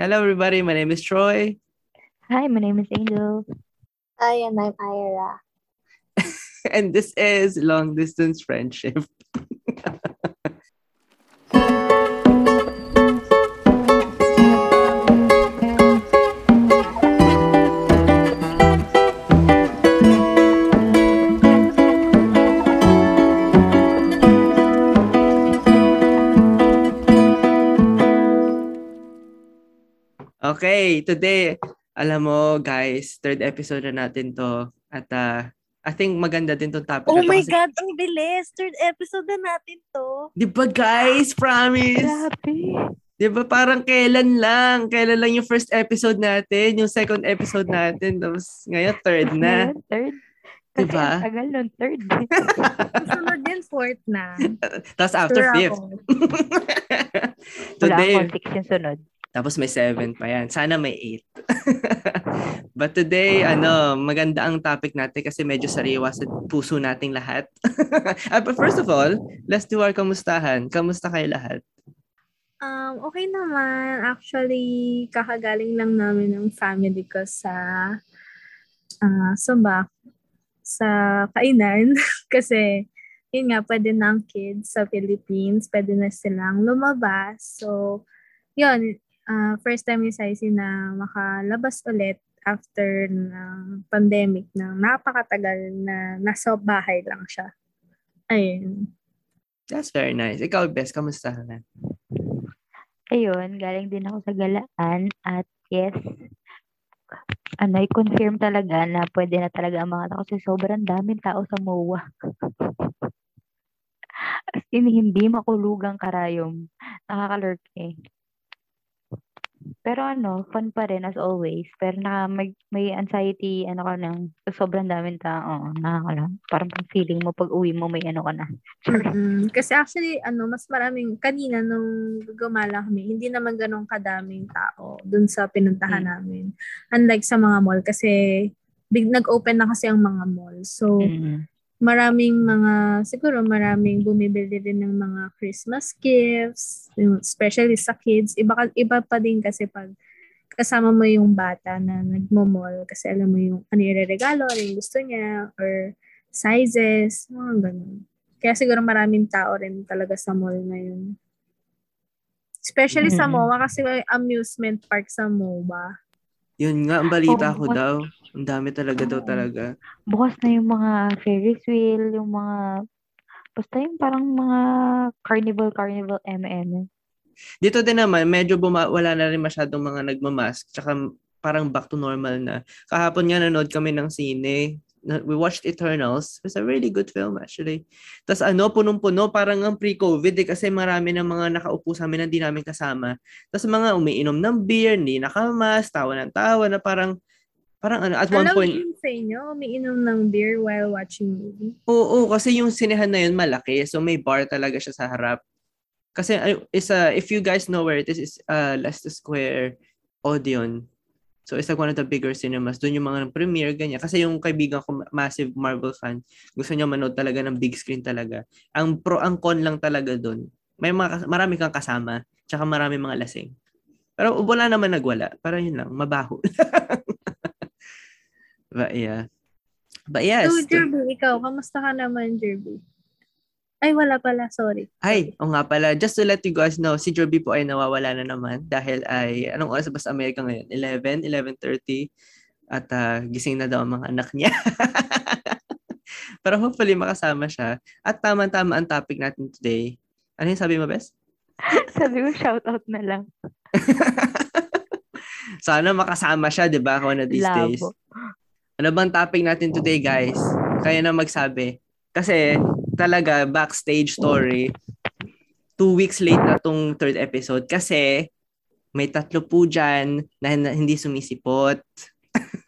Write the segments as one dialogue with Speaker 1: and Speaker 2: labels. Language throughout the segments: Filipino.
Speaker 1: Hello, everybody. My name is Troy.
Speaker 2: Hi, my name is Angel.
Speaker 3: Hi, and I'm Ira.
Speaker 1: and this is Long Distance Friendship. Okay, today, alam mo guys, third episode na natin to. At uh, I think maganda din tong topic.
Speaker 3: Oh
Speaker 1: na to
Speaker 3: my
Speaker 1: kasi-
Speaker 3: God, ang bilis. Third episode na natin to.
Speaker 1: Di ba guys? Promise.
Speaker 2: Grabe.
Speaker 1: Di ba parang kailan lang? Kailan lang yung first episode natin, yung second episode natin, tapos ngayon third na.
Speaker 2: Ngayon, third. Kasi
Speaker 1: Diba?
Speaker 2: ang tagal nun, third.
Speaker 3: Sunod din, fourth na.
Speaker 1: tapos after
Speaker 3: Sure
Speaker 1: fifth.
Speaker 3: ako.
Speaker 2: Wala
Speaker 1: Today,
Speaker 2: akong six yung sunod.
Speaker 1: Tapos may seven pa yan. Sana may eight. But today, ano, maganda ang topic natin kasi medyo sariwa sa puso nating lahat. Ah, But first of all, let's do our kamustahan. Kamusta kayo lahat?
Speaker 3: Um, okay naman. Actually, kakagaling lang namin ng family ko sa uh, sumba sa kainan. Kasi, yun nga, pwede na ang kids sa Philippines. Pwede na silang lumabas. So, yun. Ah, first time ni Saisi na makalabas ulit after ng pandemic na napakatagal na nasa bahay lang siya. Ayun.
Speaker 1: That's very nice. Ikaw, Bes, kamusta ka na?
Speaker 2: Ayun, galing din ako sa galaan at yes, ano, i-confirm talaga na pwede na talaga ang mga tao kasi sobrang daming tao sa MOA. As in, hindi makulugang karayom. Nakakalurk eh. Pero ano, fun pa rin as always. Pero na may, may anxiety, ano ka nang, sobrang daming tao. Nakakala. Parang feeling mo pag uwi mo may ano ka na.
Speaker 3: Kasi actually, ano, mas maraming, kanina nung gumala kami, hindi naman ganun kadaming tao dun sa pinuntahan
Speaker 2: Mm.
Speaker 3: namin. Unlike sa mga mall, kasi big, nag-open na kasi ang mga mall. So,
Speaker 2: Mm.
Speaker 3: Maraming mga, siguro maraming bumibili din ng mga Christmas gifts, especially sa kids. Iba, iba pa din kasi pag kasama mo yung bata na nagmo-mall kasi alam mo yung ano yung regalo, ano yung gusto niya, or sizes, mga ganun. Kaya siguro maraming tao rin talaga sa mall ngayon. Especially sa
Speaker 2: Mm.
Speaker 3: MOA kasi may amusement park sa MOA.
Speaker 1: Yun nga, ang balita
Speaker 2: Oo,
Speaker 1: ko
Speaker 2: bukas-
Speaker 1: daw. Ang dami talaga daw
Speaker 2: Oo.
Speaker 1: talaga.
Speaker 2: bukas na yung mga Ferris wheel, yung mga, basta yung parang mga carnival, carnival, M&M.
Speaker 1: Dito din naman, medyo buma- wala na rin masyadong mga nagmamask. Tsaka parang back to normal na. Kahapon nga nanood kami ng sine. We watched Eternals. It's a really good film actually. Tapos ano, punong-puno, parang ang pre-COVID eh, kasi marami ng mga nakaupo sa amin na hindi namin kasama. Tapos mga umiinom ng beer, hindi nakamas, tawa ng tawa na parang, parang ano, at one
Speaker 3: Alam
Speaker 1: point,
Speaker 3: mo sa inyo, umiinom ng beer while watching movie.
Speaker 1: Oo, kasi yung sinehan na yun malaki. So may bar talaga siya sa harap. Kasi is uh, if you guys know where it is, is uh, Leicester Square Odeon. So it's like one of the bigger cinemas. Doon yung mga premiere, ganyan. Kasi yung kaibigan ko, massive Marvel fan, gusto niya manood talaga ng big screen talaga. Ang pro, ang con lang talaga doon. May mga, marami kang kasama, tsaka marami mga lasing. Pero wala naman nagwala. Parang yun lang, mabaho. But yeah. But yes.
Speaker 3: So, Jerby, ikaw, kamusta ka naman, Jerby? Ay, wala pala, sorry.
Speaker 1: Ay, o nga pala, just to let you guys know, si Jorby po ay nawawala na naman dahil ay, anong oras ba sa Amerika ngayon? 11, 11.30 at ah, gising na daw ang mga anak niya. Pero hopefully makasama siya. At tama-tama ang topic natin today. Ano yung sabi mo, Bes?
Speaker 2: Sabi ko, shout out na lang.
Speaker 1: Sana makasama siya, di ba, one of these days.
Speaker 2: Labo.
Speaker 1: Ano bang topic natin today, guys? Kaya na magsabi. Kasi talaga, backstage story, two weeks late na tong third episode kasi may tatlo po dyan na, hindi sumisipot.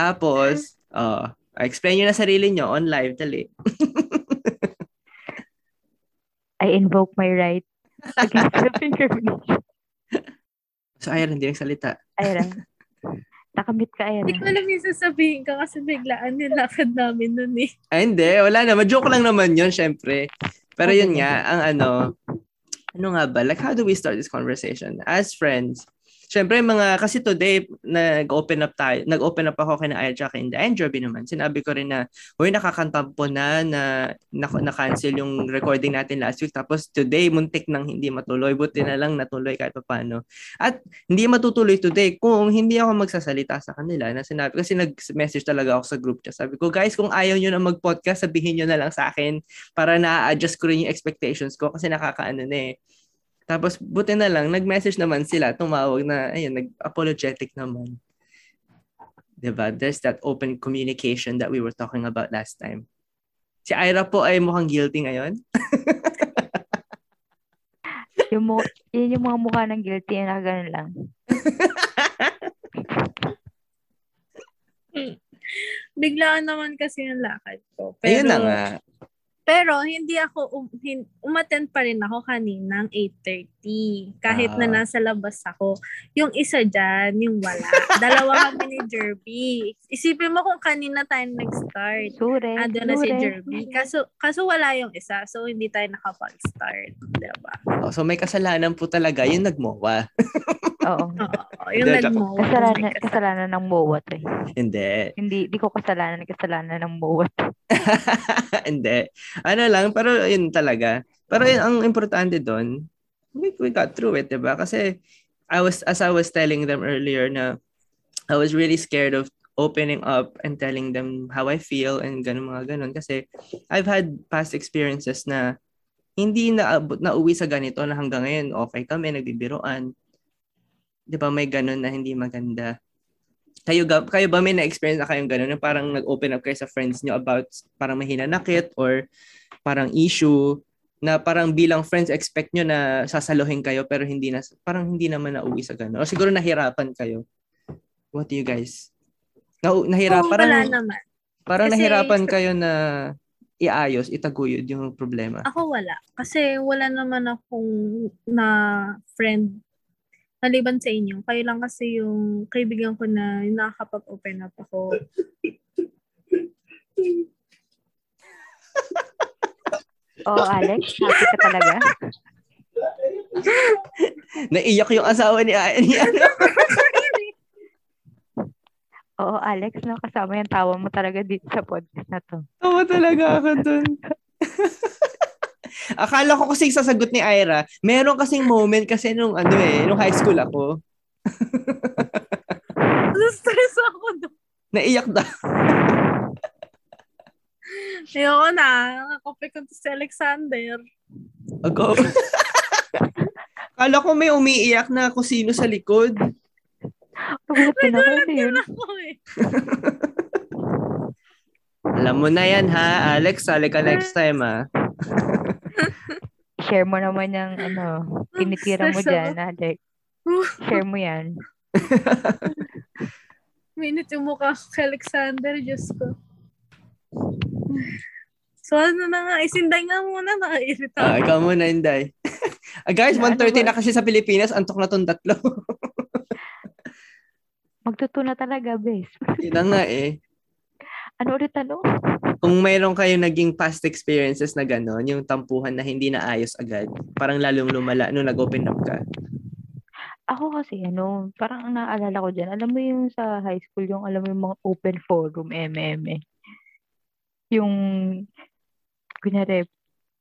Speaker 1: Tapos, oh, explain nyo na sarili nyo on live, dali.
Speaker 2: I invoke my right against fingerprint.
Speaker 1: So, ayun, hindi nagsalita.
Speaker 2: Ayra. Nakamit ka,
Speaker 3: Hindi ko alam yung sasabihin ko kasi biglaan yung lakad namin nun eh.
Speaker 1: Ay, hindi. Wala naman. Joke lang naman yun, syempre. Pero yun nga, ang ano, ano nga ba? Like, how do we start this conversation? As friends, syempre mga, kasi today, nag-open up tayo, nag-open up ako kina Aya tsaka Inda and Joby naman. Sinabi ko rin na, huy, nakakantampo na na na-cancel yung recording natin last week. Tapos today, muntik nang hindi matuloy. Buti na lang natuloy kahit pa paano. At hindi matutuloy today kung hindi ako magsasalita sa kanila na sinabi, kasi nag-message talaga ako sa group chat. Sabi ko, guys, kung ayaw nyo na mag-podcast, sabihin nyo na lang sa akin para na-adjust ko rin yung expectations ko kasi nakakaano na eh tapos buti na lang, nag-message naman sila, tumawag na, ayun, nag-apologetic naman. Diba? There's that open communication that we were talking about last time. Si Ira po ay mukhang guilty ngayon.
Speaker 2: yung, mo, yun yung mga mukha ng guilty na ganun lang.
Speaker 3: Biglaan naman kasi yung lakad ko. Pero,
Speaker 1: Ayun na nga.
Speaker 3: Pero hindi ako, um, hin, umattend pa rin ako kaninang 8.30. Kahit na
Speaker 1: Ah.
Speaker 3: nasa labas ako. Yung isa dyan, yung wala. Dalawa kami ni Jerby. Isipin mo kung kanina tayo nag-start.
Speaker 2: Sure.
Speaker 3: Ando na si. Jerby. Kaso, kaso wala yung isa. So, hindi tayo nakapag-start. Diba?
Speaker 1: Oh, so may kasalanan po talaga yung nagmowa.
Speaker 2: Oo.
Speaker 3: Oo. Yung
Speaker 1: Hindi.
Speaker 2: Kasalanan, kasalanan ng MOA to eh.
Speaker 1: Hindi.
Speaker 2: Hindi, di ko kasalanan, kasalanan ng MOA to.
Speaker 1: Hindi. Ano lang, pero yun talaga. Pero yun, ang importante doon, we, we got through it, diba? Kasi I was, as I was telling them earlier na I was really scared of opening up and telling them how I feel and ganun mga ganun. Kasi I've had past experiences na hindi na nauwi sa ganito na hanggang ngayon okay kami, nagbibiroan. 'Di ba may ganun na hindi maganda. Kayo, ga- kayo ba may na-experience na kayong ganun? Na parang nag-open up kayo sa friends nyo about parang mahinanakit or parang issue na parang bilang friends expect nyo na sasaluhin kayo pero hindi na parang hindi naman nauwi sa ganun. O siguro nahirapan kayo. What do you guys? Na, nahirapan
Speaker 3: Oo,
Speaker 1: parang
Speaker 3: naman.
Speaker 1: parang
Speaker 3: Kasi-
Speaker 1: nahirapan kayo na iayos, itaguyod yung problema.
Speaker 3: Ako wala. Kasi wala naman akong na friend maliban sa inyo. Kayo lang kasi yung kaibigan ko na yung nakakapag-open up ako.
Speaker 2: Oo, Alex, happy ka talaga.
Speaker 1: Naiyak yung asawa ni ni ano.
Speaker 2: Oo, Alex, no, kasama yung tawa mo talaga dito sa podcast na to.
Speaker 1: Tawa talaga ako dun. Akala ko kasi sasagot ni Ira, meron kasing moment kasi nung ano eh, nung high school ako.
Speaker 3: Stress ako doon.
Speaker 1: Naiyak na.
Speaker 3: Ayoko na. Nakakopi ko to si Alexander.
Speaker 1: Ako. Akala ko may umiiyak na kung sino sa likod.
Speaker 2: Na kasi yun.
Speaker 3: Ako eh.
Speaker 1: Alam mo na yan ha, Alex. Sali ka next time ha.
Speaker 2: Share mo naman yung ano, tinitira mo dyan, Alex. Share mo yan.
Speaker 3: Minute yung mukha ko kay Alexander. Diyos ko. So ano na nga, isinday nga muna, nakairita.
Speaker 1: Ah, ikaw muna, Inday. ah, guys,
Speaker 2: Ano
Speaker 1: 1.30
Speaker 2: ba?
Speaker 1: na kasi sa Pilipinas. Antok na tong tatlo.
Speaker 2: Magtutuna talaga, bes.
Speaker 1: Yun na nga eh.
Speaker 2: Ano ulit ano?
Speaker 1: Kung mayroon kayo naging past experiences na gano'n, yung tampuhan na hindi na ayos agad, parang lalong lumala nung nag-open up ka.
Speaker 2: Ako kasi, ano, parang ang naalala ko dyan, alam mo yung sa high school, yung alam mo yung mga open forum, MM, Yung, kunyari,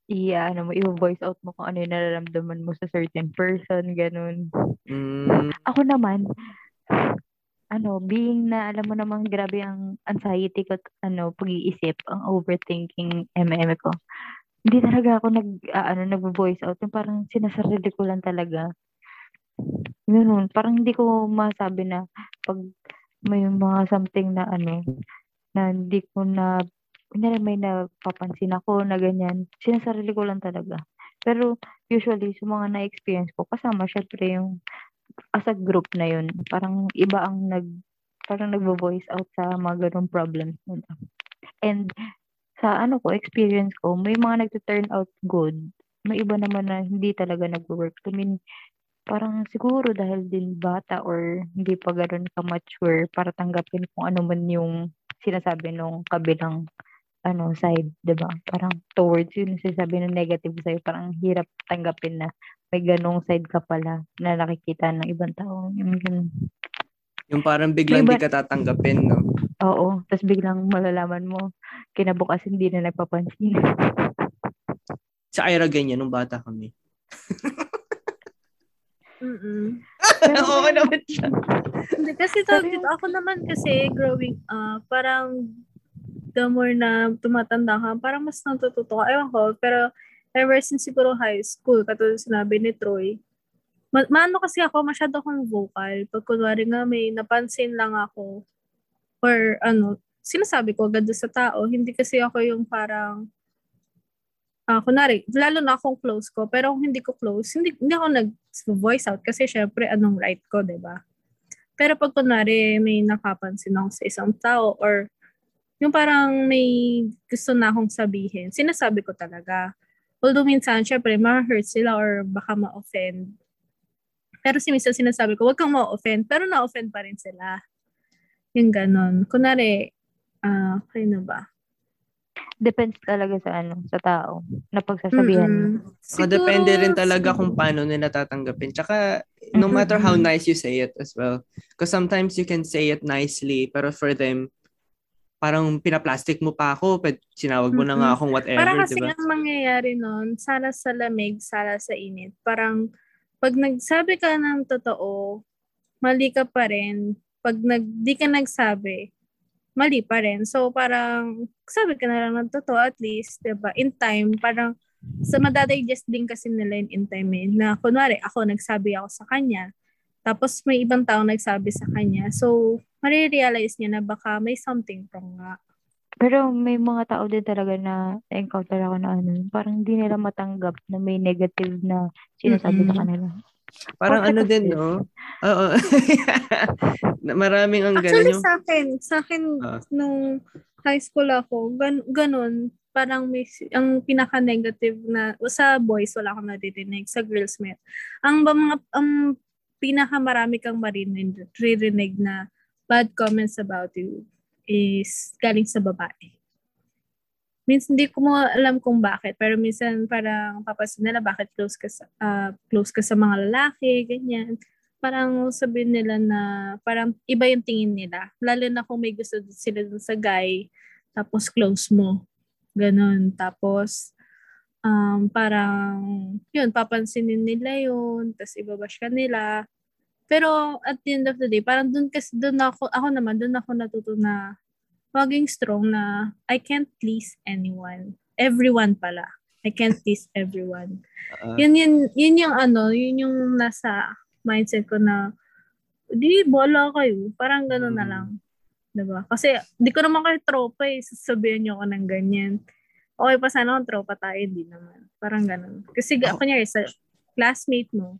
Speaker 2: i, ano mo, i-voice out mo kung ano yung nararamdaman mo sa certain person, ganun.
Speaker 1: Mm,
Speaker 2: Ako naman, ano, being na alam mo namang grabe ang anxiety ko, ano, pag-iisip, ang overthinking MM ko. Hindi talaga ako nag, ah, ano, nag-voice out. Yung parang sinasarili ko lang talaga. Ganun, parang hindi ko masabi na pag may mga something na ano, na hindi ko na, kunyari may napapansin ako na ganyan, sinasarili ko lang talaga. Pero usually, sa mga na-experience ko, kasama syempre yung as a group na yun, parang iba ang nag, parang nagvo-voice out sa mga ganong problems. And sa ano ko, experience ko, may mga nagto-turn out good. May iba naman na hindi talaga nag-work. I mean, parang siguro dahil din bata or hindi pa gano'n ka-mature para tanggapin kung ano man yung sinasabi nung kabilang ano side, 'di ba? Parang towards yun sinasabi ng negative sa'yo, parang hirap tanggapin na may ganong side ka pala na nakikita ng ibang tao. Yung.
Speaker 1: Yung parang biglang
Speaker 2: Iba-
Speaker 1: di ka tatanggapin, no?
Speaker 2: Oo. Tapos biglang malalaman mo, kinabukas hindi na nagpapansin.
Speaker 1: Sa Ira ganyan, nung bata kami.
Speaker 3: Mm-mm.
Speaker 1: Oo naman siya.
Speaker 3: Hindi, kasi tawag dito, ako naman kasi growing up, parang the more na tumatanda ka, parang mas natututo ka. Ewan ko, pero ever since siguro high school, katulad sinabi ni Troy, ma- maano kasi ako, masyado akong vocal. Pag kunwari nga may napansin lang ako, or ano, sinasabi ko agad sa tao, hindi kasi ako yung parang, ah kunwari, lalo na akong close ko, pero kung hindi ko close, hindi, hindi ako nag-voice out kasi syempre, anong right ko, ba Pero pag kunwari may nakapansin ako sa isang tao or yung parang may gusto na akong sabihin, sinasabi ko talaga. Although minsan, syempre, ma-hurt sila or baka ma-offend. Pero si minsan sinasabi ko, wag kang ma-offend, pero na-offend pa rin sila. Yung ganon. Kunwari, ah, kayo na ba?
Speaker 2: Depends talaga sa ano, sa tao na pagsasabihan mo.
Speaker 3: Mm-mm.
Speaker 1: Saka depende rin
Speaker 3: Siguro-
Speaker 1: talaga kung paano nila tatanggapin. Tsaka, no matter how nice you say it as well. Because sometimes you can say it nicely, pero for them, parang pinaplastic mo pa ako, pwede, sinawag mo na nga akong whatever,
Speaker 3: Parang kasi
Speaker 1: di ba?
Speaker 3: ang mangyayari nun, sala sa lamig, sala sa init. Parang pag nagsabi ka ng totoo, mali ka pa rin. Pag nag, di ka nagsabi, mali pa rin. So parang sabi ka na lang ng totoo at least, 'di ba? In time, parang sa madadigest din kasi nila in time eh, na kunwari ako nagsabi ako sa kanya, tapos may ibang tao nagsabi sa kanya. So, marirealize niya na baka may something wrong nga.
Speaker 2: Pero may mga tao din talaga na encounter ako na ano, parang hindi nila matanggap na may negative na sinasabi sa
Speaker 3: Mm-mm.
Speaker 2: kanila.
Speaker 1: Parang
Speaker 2: What
Speaker 1: ano din, no? Oo. Maraming ang
Speaker 3: Actually,
Speaker 1: ganun yung...
Speaker 3: sa akin, sa akin,
Speaker 1: Ah.
Speaker 3: nung high school ako, gan, ganun, parang may, ang pinaka-negative na, sa boys, wala akong naririnig, sa girls, may. Ang mga, ang pinaka-marami kang marinig, ririnig na bad comments about you is galing sa babae. Minsan, hindi ko mo alam kung bakit, pero minsan parang papasin nila bakit close ka sa, ah, close ka sa mga lalaki, ganyan parang sabihin nila na parang iba yung tingin nila. Lalo na kung may gusto sila dun sa guy, tapos close mo. Ganon. Tapos, um, parang, yun, papansinin nila yun, tapos ibabash ka nila. Pero at the end of the day, parang dun kasi, dun ako, ako naman, dun ako natuto na maging strong na I can't please anyone. Everyone pala. I can't please everyone.
Speaker 1: Ah,
Speaker 3: Yun, yun, yun yung ano, yun yung nasa mindset ko na, di, bola kayo. Parang gano'n na
Speaker 1: Mm.
Speaker 3: lang. Diba? Kasi, di ko naman kayo tropa eh. Sasabihan nyo ako ng ganyan. Okay pa sana kung tropa tayo, hindi naman. Parang gano'n. Kasi,
Speaker 1: Ako-
Speaker 3: kunyari, sa classmate mo,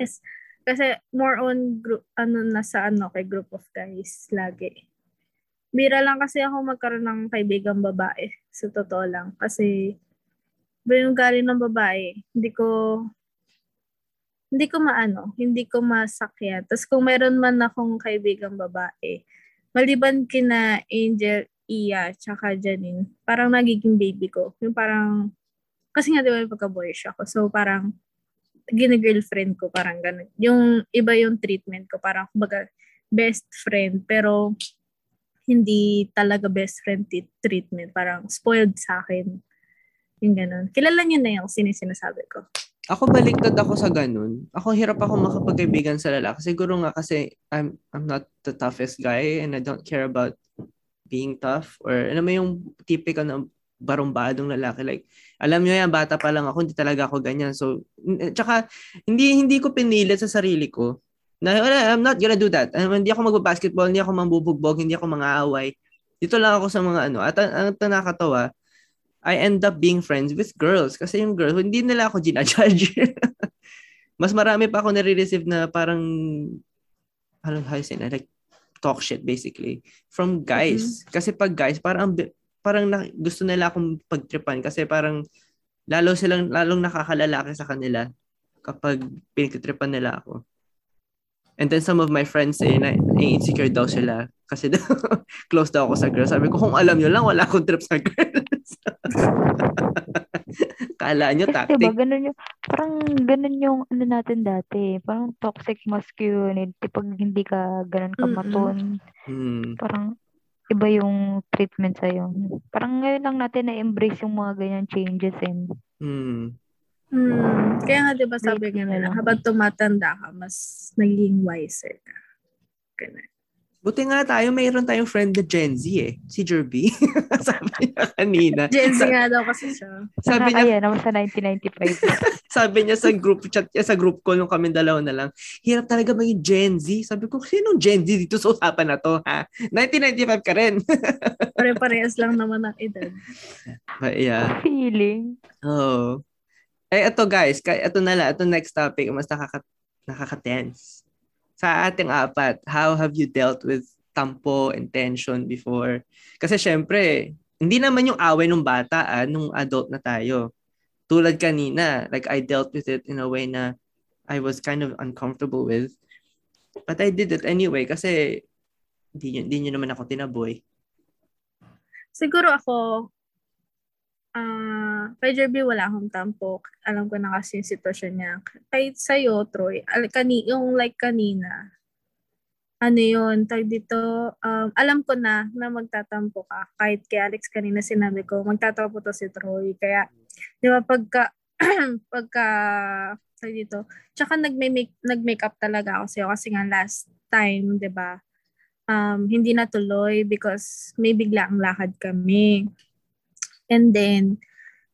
Speaker 3: yes, kasi more on group, ano, nasa ano, kay group of guys, lagi. Bira lang kasi ako magkaroon ng kaibigang babae. Sa totoo lang. Kasi, yung galing ng babae, hindi ko hindi ko maano, hindi ko masakyan. Tapos kung meron man akong kaibigang babae, maliban kina Angel, Iya, tsaka Janine, parang nagiging baby ko. Yung parang, kasi nga di ba pagka-boyish ako, so parang, gina-girlfriend ko, parang ganun. Yung iba yung treatment ko, parang kumbaga, best friend, pero hindi talaga best friend t- treatment. Parang spoiled sa akin. Yung ganun. Kilala niyo na yung sinisinasabi ko.
Speaker 1: Ako baliktad ako sa ganun. Ako hirap ako makapagkaibigan sa lalaki. Siguro nga kasi I'm I'm not the toughest guy and I don't care about being tough or ano mo yung typical na barumbadong lalaki. Like alam niyo yan bata pa lang ako hindi talaga ako ganyan. So n- tsaka hindi hindi ko pinilit sa sarili ko na wala, I'm not gonna do that. Um, hindi ako magbabasketball hindi ako mambubugbog hindi ako mangaaway. Dito lang ako sa mga ano. At ang, ang nakakatawa I end up being friends with girls. Kasi yung girls, hindi nila ako ginajudge. Mas marami pa ako nare-receive na parang, ano, how you say na, like, talk shit basically from guys. Kasi pag guys, parang, parang na, gusto nila akong pagtripan kasi parang lalo silang, lalong nakakalalaki sa kanila kapag pinagtitripan nila ako. And then some of my friends say na, insecure daw sila kasi daw, close daw ako sa girls. Sabi ko, kung alam nyo lang, wala akong trip sa girls. Kala nyo
Speaker 2: Kasi
Speaker 1: tactic.
Speaker 2: diba, ganun yung, Parang ganun yung ano natin dati. Parang toxic masculinity. Pag hindi ka ganun ka maton,
Speaker 1: Hmm.
Speaker 2: parang iba yung treatment sa'yo. Parang ngayon lang natin na-embrace yung mga ganyan changes and
Speaker 1: Hmm.
Speaker 3: Hmm. Kaya nga, di ba sabi nga
Speaker 2: na
Speaker 3: nila, habang tumatanda ka, mas naging wiser ka. Ganun.
Speaker 1: Buti nga tayo, mayroon tayong friend na Gen Z eh. Si Jerby. sabi niya kanina.
Speaker 3: Gen Z
Speaker 1: Sa-
Speaker 3: nga daw kasi siya.
Speaker 1: sabi niya,
Speaker 2: Nakakaya naman sa 1995.
Speaker 1: sabi niya sa group chat, eh, sa group call nung kami dalawa na lang, hirap talaga maging Gen Z. Sabi ko, sinong Gen Z dito sa usapan na to, ha? 1995 ka rin.
Speaker 3: Pare-parehas lang naman ang edad.
Speaker 1: But yeah.
Speaker 2: Feeling.
Speaker 1: Oh. Eh, ito guys, ito na lang, ito next topic, mas nakaka, nakaka-tense. Sa ating apat, how have you dealt with tampo and tension before? Kasi syempre, hindi naman yung away nung bata, ah, nung adult na tayo. Tulad kanina, like I dealt with it in a way na I was kind of uncomfortable with. But I did it anyway kasi nyo, hindi nyo naman ako tinaboy.
Speaker 3: Siguro ako, ah, kay Jerby wala akong tampok. Alam ko na kasi yung sitwasyon niya. Kahit sa'yo, Troy, al- kani, yung like kanina, ano yun, tag dito, um, alam ko na na magtatampo ka. Kahit kay Alex kanina sinabi ko, magtatampo to si Troy. Kaya, di ba, pagka, pagka, tag dito, tsaka nag-make, nag-make talaga ako sa'yo kasi nga last time, di ba, um, hindi natuloy because may bigla ang lakad kami. And then,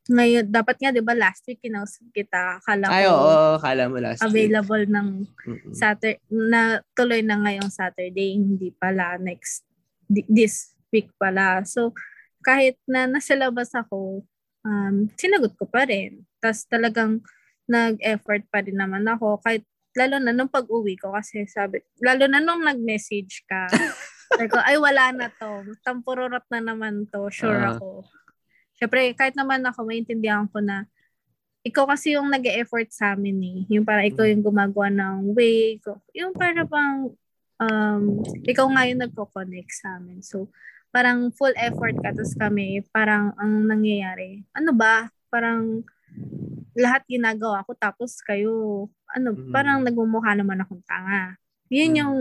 Speaker 3: ngayon, dapat nga, di ba, last week kinausap kita, akala
Speaker 1: Ay,
Speaker 3: ko
Speaker 1: oo, kala mo last week.
Speaker 3: available ng
Speaker 1: Mm-mm.
Speaker 3: Saturday, na tuloy na ngayong Saturday, hindi pala next, this week pala. So, kahit na nasa labas ako, um, sinagot ko pa rin. Tapos talagang nag-effort pa rin naman ako. Kahit lalo na nung pag-uwi ko kasi sabi, lalo na nung nag-message ka, sabi ko, ay wala na to. Tampururot na naman to. Sure
Speaker 1: Ah.
Speaker 3: ako. Syempre, kahit naman ako, maintindihan ko na ikaw kasi yung nag effort sa amin eh. Yung para ikaw yung gumagawa ng way. Yung para bang, um, ikaw nga yung nagko-connect sa amin. So, parang full effort ka. Tapos kami, parang ang nangyayari, ano ba? Parang lahat ginagawa ko tapos kayo, ano,
Speaker 1: Mhm.
Speaker 3: parang nagmumukha naman akong tanga. Yun
Speaker 1: Mhm.
Speaker 3: yung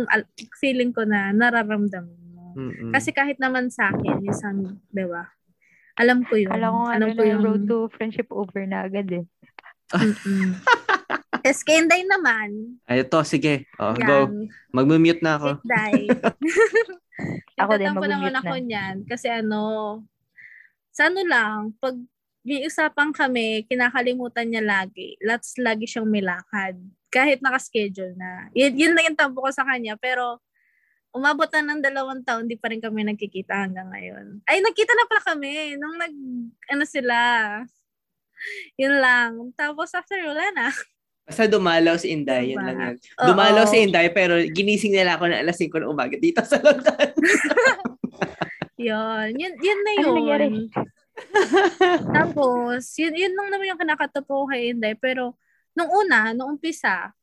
Speaker 3: feeling ko na nararamdaman mo.
Speaker 1: Mm-mm.
Speaker 3: Kasi kahit naman sa akin, minsan, di ba? Alam ko yun.
Speaker 2: Alam ko nga
Speaker 3: Alam
Speaker 2: ano
Speaker 3: ko
Speaker 2: na yung road to friendship over na agad eh.
Speaker 3: Mm-mm. SK Inday naman.
Speaker 1: Ay, ito, sige. Oh,
Speaker 3: yan.
Speaker 1: go. Mag-mute na ako.
Speaker 3: Inday.
Speaker 2: Ako din,
Speaker 3: Nagtatampo naman
Speaker 2: mag-mute
Speaker 3: ako
Speaker 2: na.
Speaker 3: niyan. Kasi ano, sa ano lang, pag may usapan kami, kinakalimutan niya lagi. Lots lagi siyang milakad. Kahit nakaschedule na. Yun, yun na yung tampo ko sa kanya. Pero, umabot na ng dalawang taon, di pa rin kami nagkikita hanggang ngayon. Ay, nagkita na pala kami. Nung nag, ano sila. Yun lang. Tapos after, wala na.
Speaker 1: Basta dumalaw si Inday, yun lang yan.
Speaker 3: Oo.
Speaker 1: Dumalaw si Inday, pero ginising nila ako na alas 5 ng umaga dito sa London.
Speaker 3: Yun. Yun, yun na
Speaker 2: Ano
Speaker 3: yun.
Speaker 2: nangyari?
Speaker 3: Tapos, yun, yun lang naman yung kinakatapo kay Inday. Pero, nung una, nung umpisa,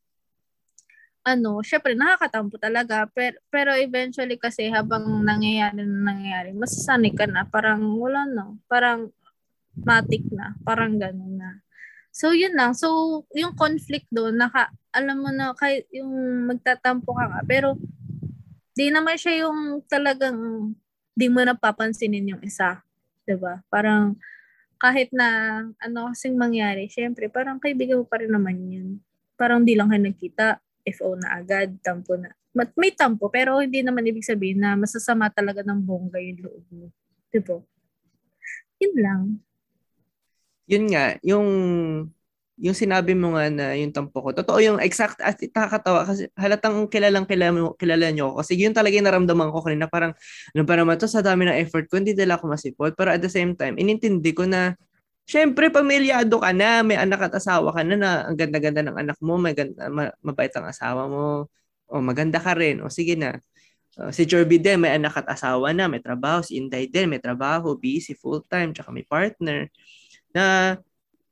Speaker 3: ano, syempre, nakakatampo talaga. Pero, pero eventually kasi, habang nangyayari na nangyayari, masasanay ka na. Parang, wala na. Parang, matik na. Parang ganun na. So, yun lang. So, yung conflict doon, naka, alam mo na, kahit yung magtatampo ka nga, pero, di naman siya yung talagang, di mo napapansinin yung isa. 'di ba? Parang kahit na ano kasing mangyari, syempre parang kaibigan mo pa rin naman yun. Parang di lang kayo nagkita, FO na agad, tampo na. May tampo, pero hindi naman ibig sabihin na masasama talaga ng bongga yung loob mo. Di ba? Yun lang.
Speaker 1: yun nga, yung yung sinabi mo nga na yung tampo ko, totoo yung exact, at nakakatawa kasi halatang kilalang kilala, kilala nyo ako. Kasi yun talaga yung naramdaman ko kanina, parang ano pa naman to, sa dami ng effort ko, hindi dala ako masipot. Pero at the same time, inintindi ko na, syempre, pamilyado ka na, may anak at asawa ka na, na ang ganda-ganda ng anak mo, may ganda, ma- mabait ang asawa mo, o maganda ka rin, o sige na. Uh, si Jorby din, may anak at asawa na, may trabaho. Si Inday din, may trabaho, busy, full-time, tsaka may partner. Na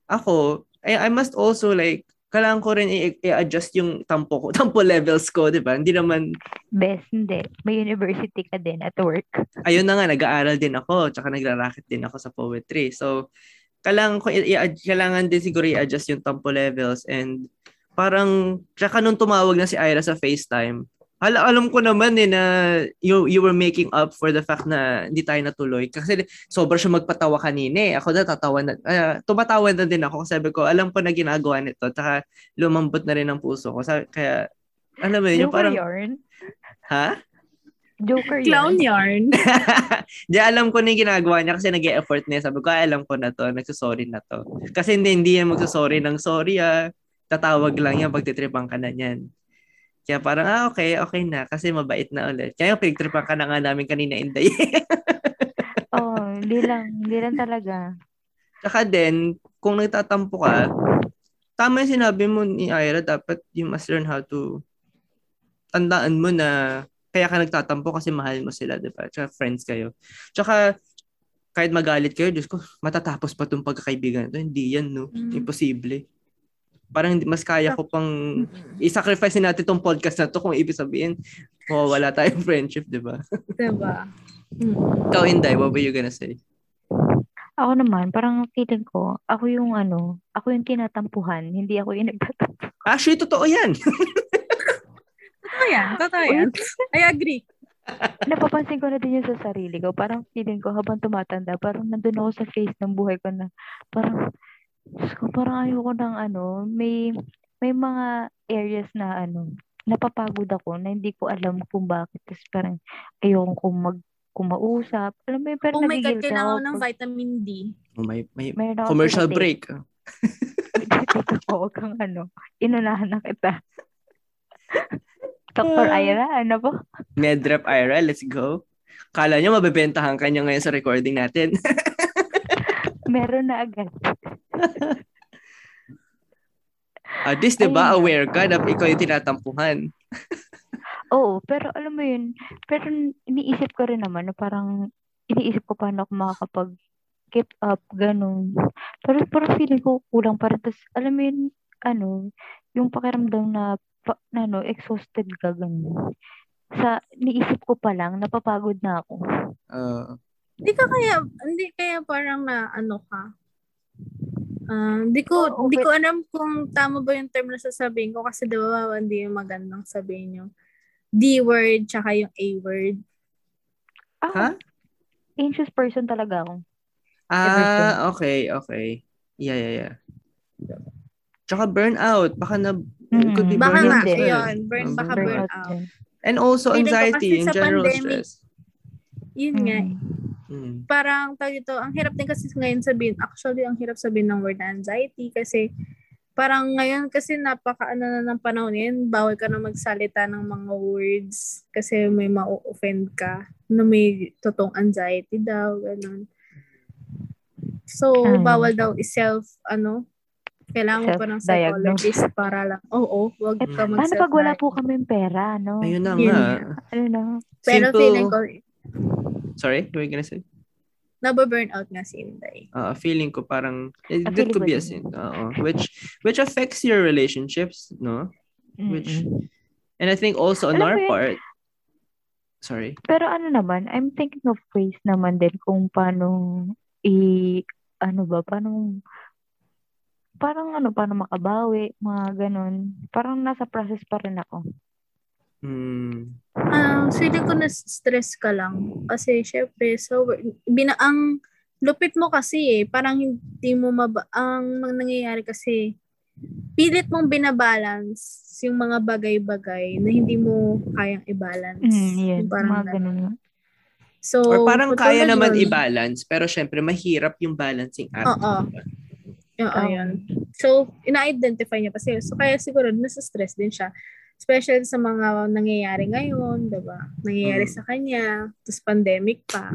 Speaker 1: ako, I, I must also like, kailangan ko rin i- i-adjust yung tampo ko, tampo levels ko, di ba? Hindi naman,
Speaker 2: Best, hindi. May university ka din at work.
Speaker 1: ayun na nga, nag-aaral din ako, tsaka nagraraket din ako sa poetry. So, kailangan, ko, i- kailangan din siguro i-adjust yung tempo levels and parang, tsaka nung tumawag na si Ira sa FaceTime, Hala, alam ko naman eh na you, you were making up for the fact na hindi tayo natuloy. Kasi sobrang siya magpatawa kanina eh. Ako na tatawa na, uh, tumatawa na din ako. Kasi sabi ko, alam ko na ginagawa nito. Tsaka lumambot na rin ang puso ko. Sabi, kaya, alam mo yun, yung
Speaker 2: Joker
Speaker 1: parang,
Speaker 2: yarn.
Speaker 1: ha?
Speaker 2: Joker
Speaker 3: Clown
Speaker 2: yarn.
Speaker 3: yarn.
Speaker 1: Di alam ko na yung ginagawa niya kasi nag effort niya. Sabi ko, "Ay, alam ko na to. Nagsasorry na to. Kasi hindi, hindi yan magsasorry ng sorry ah. Tatawag lang yan pag titripan ka na niyan. Kaya parang, ah, okay, okay na. Kasi mabait na ulit. Kaya pinagtripan ka na nga namin kanina, Inday.
Speaker 2: Oo, oh, hindi lang. Hindi lang talaga.
Speaker 1: Tsaka din, kung nagtatampo ka, tama yung sinabi mo ni Ira, dapat you must learn how to tandaan mo na kaya ka nagtatampo kasi mahal mo sila, di ba? Tsaka friends kayo. Tsaka, kahit magalit kayo, Diyos ko, matatapos pa itong pagkakaibigan ito. Hindi yan, no?
Speaker 3: Mm.
Speaker 1: Imposible. Parang hindi- mas kaya ko pang i-sacrifice natin itong podcast na to kung ibig sabihin, oh, wala tayong friendship, di ba?
Speaker 3: Diba? Mm.
Speaker 1: Ikaw, Inday, what were you gonna say?
Speaker 2: Ako naman, parang feeling ko, ako yung ano, ako yung tinatampuhan, hindi ako yung nagtatampo.
Speaker 1: Actually, totoo yan.
Speaker 3: Totoo yan. Totoo yan. I agree.
Speaker 2: Napapansin ko na din yun sa sarili ko. Parang feeling ko habang tumatanda, parang nandun ako sa phase ng buhay ko na parang, Diyos ko, parang ayoko ng ano, may, may mga areas na ano, napapagod ako na hindi ko alam kung bakit. Tapos parang ayoko kung mag kumausap. Alam mo yun, pero
Speaker 3: Oh my God, kailangan
Speaker 2: ako.
Speaker 3: ko ng vitamin D.
Speaker 1: Oh, may, may commercial break.
Speaker 2: Dito ko, huwag kang ano, inunahan na kita. Dr. Ira, ano po?
Speaker 1: Medrep Ira, let's go. Kala nyo mabebentahan ka niya ngayon sa recording natin.
Speaker 2: Meron na agad.
Speaker 1: At least, di ba, aware ka na ikaw yung tinatampuhan.
Speaker 2: Oo, pero alam mo yun, pero iniisip ko rin naman na parang, iniisip ko paano ako makakapag keep up, ganun. Pero parang feeling ko kulang pa rin. Tapos, alam mo yun, ano, yung pakiramdam na, pa, ano, exhausted ka, ganun. Sa, niisip ko pa lang, napapagod na ako.
Speaker 1: Uh,
Speaker 3: Hindi ka kaya, hindi kaya parang na ano ka. Ah, Hindi ko, hindi
Speaker 2: okay.
Speaker 3: ko alam kung tama ba yung term na sasabihin ko kasi di ba hindi yung magandang sabihin yung D word tsaka yung A word.
Speaker 2: Ah,
Speaker 1: ha?
Speaker 2: anxious person talaga ako.
Speaker 1: Ah, okay, okay. Yeah, yeah, yeah. Tsaka burnout. Baka na, it could be
Speaker 2: Mm,
Speaker 3: Baka
Speaker 1: burnout.
Speaker 3: nga,
Speaker 2: din.
Speaker 3: ayun, burn, baka
Speaker 1: burnout.
Speaker 3: burnout.
Speaker 2: din.
Speaker 1: And also
Speaker 3: Feeling
Speaker 1: anxiety
Speaker 3: sa
Speaker 1: general
Speaker 3: pandemic,
Speaker 1: stress.
Speaker 3: Yun nga.
Speaker 2: Mm.
Speaker 1: Mm.
Speaker 3: Parang tawag ito, ang hirap din kasi ngayon sabihin, actually ang hirap sabihin ng word na anxiety kasi parang ngayon kasi napaka ano na ng panahon yan, bawal ka na magsalita ng mga words kasi may ma-offend ka na may totoong anxiety daw, ganun. So,
Speaker 2: Mm.
Speaker 3: bawal daw i-self, ano, kailangan mo pa ng psychologist para lang, oo, wag
Speaker 1: Eh,
Speaker 3: ka mag
Speaker 2: Paano pag wala po kami pera, no?
Speaker 1: Ayun na
Speaker 3: Yun
Speaker 1: nga.
Speaker 2: Ano na?
Speaker 3: Pero
Speaker 1: Simple-
Speaker 3: feeling ko,
Speaker 1: Sorry, what were you gonna say?
Speaker 3: nababurnout nga si Inday.
Speaker 1: Uh, feeling ko parang eh,
Speaker 2: Ah,
Speaker 1: that could be a sin. Oo. Which which affects your relationships, no? Which
Speaker 2: Mm-mm.
Speaker 1: and I think also on
Speaker 2: Alam
Speaker 1: our part. Sorry.
Speaker 2: Pero ano naman, I'm thinking of ways naman din kung paano i ano ba, paano parang ano, paano makabawi, mga ganun. Parang nasa process pa rin ako.
Speaker 1: Hmm.
Speaker 3: Ah, feeling ko na stress ka lang. Kasi syempre, so bina ang lupit mo kasi eh, parang hindi mo maba ang nangyayari kasi pilit mong binabalance yung mga bagay-bagay na hindi mo kayang i-balance.
Speaker 2: Mm, yun,
Speaker 3: Yung parang
Speaker 2: mga
Speaker 3: ganun.
Speaker 2: ganun.
Speaker 3: So,
Speaker 1: Or parang kaya naman
Speaker 3: nun,
Speaker 1: i-balance, pero syempre mahirap yung balancing act.
Speaker 3: Oo. Oo,
Speaker 2: Oh.
Speaker 3: yun. So, ina-identify niya kasi. So, kaya siguro nasa stress din siya. Especially sa mga nangyayari ngayon, di ba? Nangyayari
Speaker 1: Mm.
Speaker 3: sa kanya, tapos pandemic pa.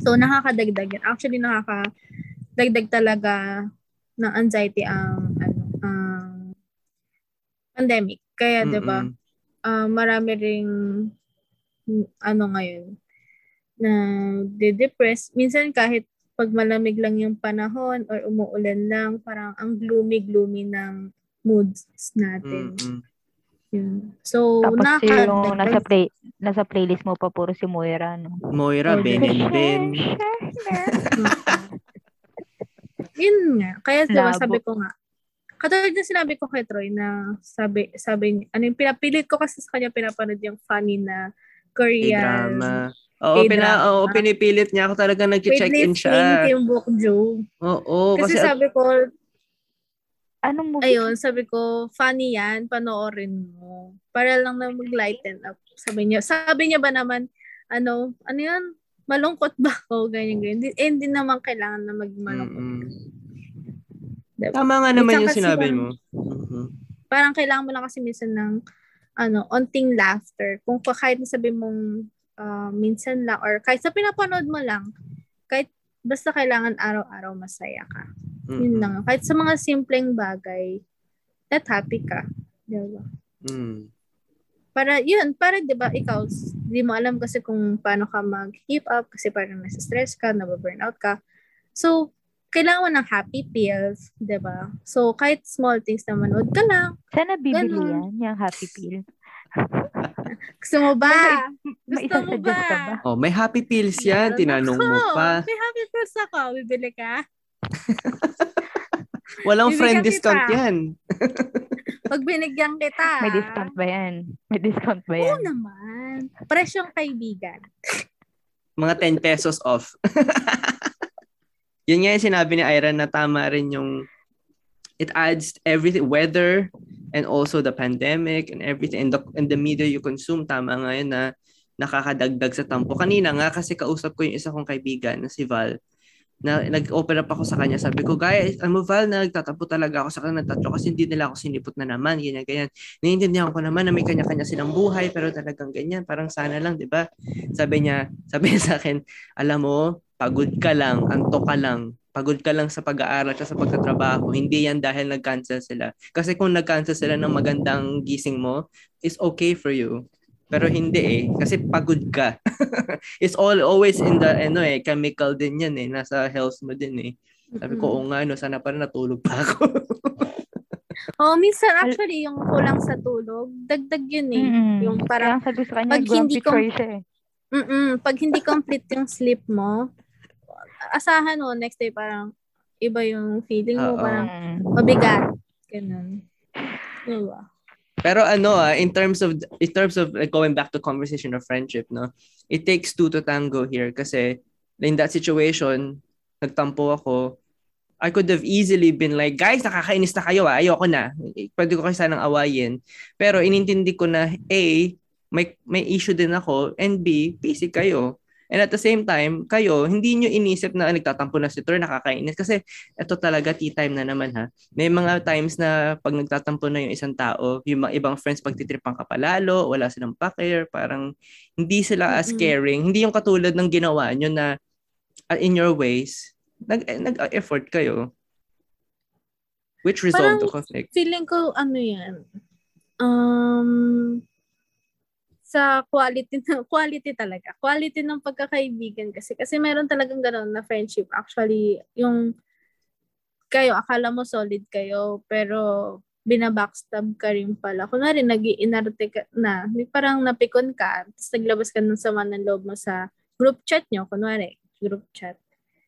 Speaker 3: So, nakakadagdag yan. Actually, nakakadagdag talaga ng anxiety ang, ano, ang pandemic. Kaya, di ba, ah, marami ring ano ngayon na de-depress. Minsan kahit pag malamig lang yung panahon or umuulan lang, parang ang gloomy-gloomy ng moods natin.
Speaker 1: Mm-mm.
Speaker 3: Yun. So,
Speaker 2: Tapos
Speaker 3: nakaka-
Speaker 2: yung nasa play nasa playlist mo pa puro si Moira, no?
Speaker 1: Moira,
Speaker 3: Oh,
Speaker 1: Ben and Ben.
Speaker 3: Yun nga. Kaya diba,
Speaker 2: Labo.
Speaker 3: sabi ko nga, katulad na sinabi ko kay Troy na sabi, sabi niya, ano yung pinapilit ko kasi sa kanya pinapanood yung funny na Korean.
Speaker 1: K-drama. Oo, pina,
Speaker 3: K-drama.
Speaker 1: oo, pinipilit niya ako talaga nag-check-in siya.
Speaker 3: Kim Bok Jo.
Speaker 1: Oo,
Speaker 3: Kasi,
Speaker 1: kasi,
Speaker 3: sabi ko,
Speaker 2: Anong movie?
Speaker 3: ayun, sabi ko, funny yan, panoorin mo. Para lang na mag-lighten up. Sabi niya, sabi niya ba naman, ano, ano yan, malungkot ba ako, ganyan, ganyan. Hindi, eh, hindi naman kailangan na magmalungkot.
Speaker 1: Mm-mm.
Speaker 3: Diba?
Speaker 1: Tama nga naman yung
Speaker 3: kasi
Speaker 1: sinabi mo. Mhm.
Speaker 3: parang kailangan mo lang kasi minsan ng ano, onting laughter. Kung pa- kahit sabi mong ah, minsan lang or kahit sa pinapanood mo lang, kahit basta kailangan araw-araw masaya ka. Yun
Speaker 1: Mhm.
Speaker 3: lang. Kahit sa mga simpleng bagay, that happy ka. Diba?
Speaker 1: Mm.
Speaker 3: Para, yun, para, di ba, ikaw, di mo alam kasi kung paano ka mag-keep up kasi parang nasa stress ka, nababurnout ka. So, kailangan mo ng happy pills, di ba? So, kahit small things na manood ka lang,
Speaker 2: Sana bibili
Speaker 3: Ganon.
Speaker 2: yan, yung happy pill.
Speaker 3: gusto mo ba?
Speaker 2: May
Speaker 3: Gusto mo
Speaker 2: ka ba?
Speaker 1: Oh, may happy pills yan. Tinanong mo
Speaker 3: ako.
Speaker 1: pa.
Speaker 3: May happy pills ako. Bibili ka?
Speaker 1: Walang
Speaker 3: Bibigyan
Speaker 1: friend discount
Speaker 3: kita.
Speaker 1: yan.
Speaker 3: Pag binigyan kita.
Speaker 2: May discount ba yan? May discount ba
Speaker 3: Oo
Speaker 2: yan?
Speaker 3: naman. Presyong kaibigan.
Speaker 1: Mga 10 pesos off. Yun nga yung sinabi ni Ira na tama rin yung it adds everything, weather and also the pandemic and everything and the, and the media you consume. Tama nga yun na nakakadagdag sa tampo. Kanina nga kasi kausap ko yung isa kong kaibigan na si Val na nag-open up ako sa kanya. Sabi ko, guys, mo Val, na nagtatampo talaga ako sa kanila tatlo kasi hindi nila ako sinipot na naman, ganyan, ganyan. Naiintindihan ko naman na may kanya-kanya silang buhay pero talagang ganyan. Parang sana lang, di ba? Sabi niya, sabi niya sa akin, alam mo, pagod ka lang, antok ka lang, pagod ka lang sa pag-aaral at sa pagtatrabaho. Hindi yan dahil nag-cancel sila. Kasi kung nag-cancel sila ng magandang gising mo, is okay for you. Pero hindi eh. Kasi pagod ka. It's all always in the ano eh, chemical din yan eh. Nasa health mo din eh. Sabi ko, oo nga, no, sana pa rin natulog pa ako.
Speaker 3: Oh, minsan actually yung kulang sa tulog, dagdag yun eh.
Speaker 2: Mm-mm.
Speaker 3: Yung parang,
Speaker 2: sabi sa kanya,
Speaker 3: pag hindi ko-
Speaker 2: eh.
Speaker 3: mm pag hindi complete yung sleep mo, asahan mo, next day parang iba yung feeling mo,
Speaker 1: Oo.
Speaker 3: parang mabigat. Ganun. Diba?
Speaker 1: Pero ano ah, in terms of in terms of like, going back to conversation of friendship, no? It takes two to tango here kasi in that situation, nagtampo ako. I could have easily been like, guys, nakakainis na kayo ah. Ayoko na. Pwede ko kayo sanang awayin. Pero inintindi ko na A, may, may issue din ako and B, busy kayo. And at the same time, kayo, hindi nyo inisip na "Ah, nagtatampo na si Tor, nakakainis. Kasi ito talaga, tea time na naman ha. May mga times na pag nagtatampo na yung isang tao, yung mga ibang friends pagtitripan ka palalo, wala silang pa-care, parang hindi sila as caring. Hindi yung katulad ng ginawa nyo na uh, in your ways, nag, eh, nag-effort kayo. Which resolved the
Speaker 3: Parang
Speaker 1: conflict.
Speaker 3: Feeling ko, ano yan, um, sa quality quality talaga. Quality ng pagkakaibigan kasi. Kasi meron talagang gano'n na friendship. Actually, yung kayo, akala mo solid kayo, pero binabackstab ka rin pala. Kunwari, nag inarte ka na, parang napikon ka, tapos naglabas ka ng sama ng loob mo sa group chat nyo, kunwari, group chat.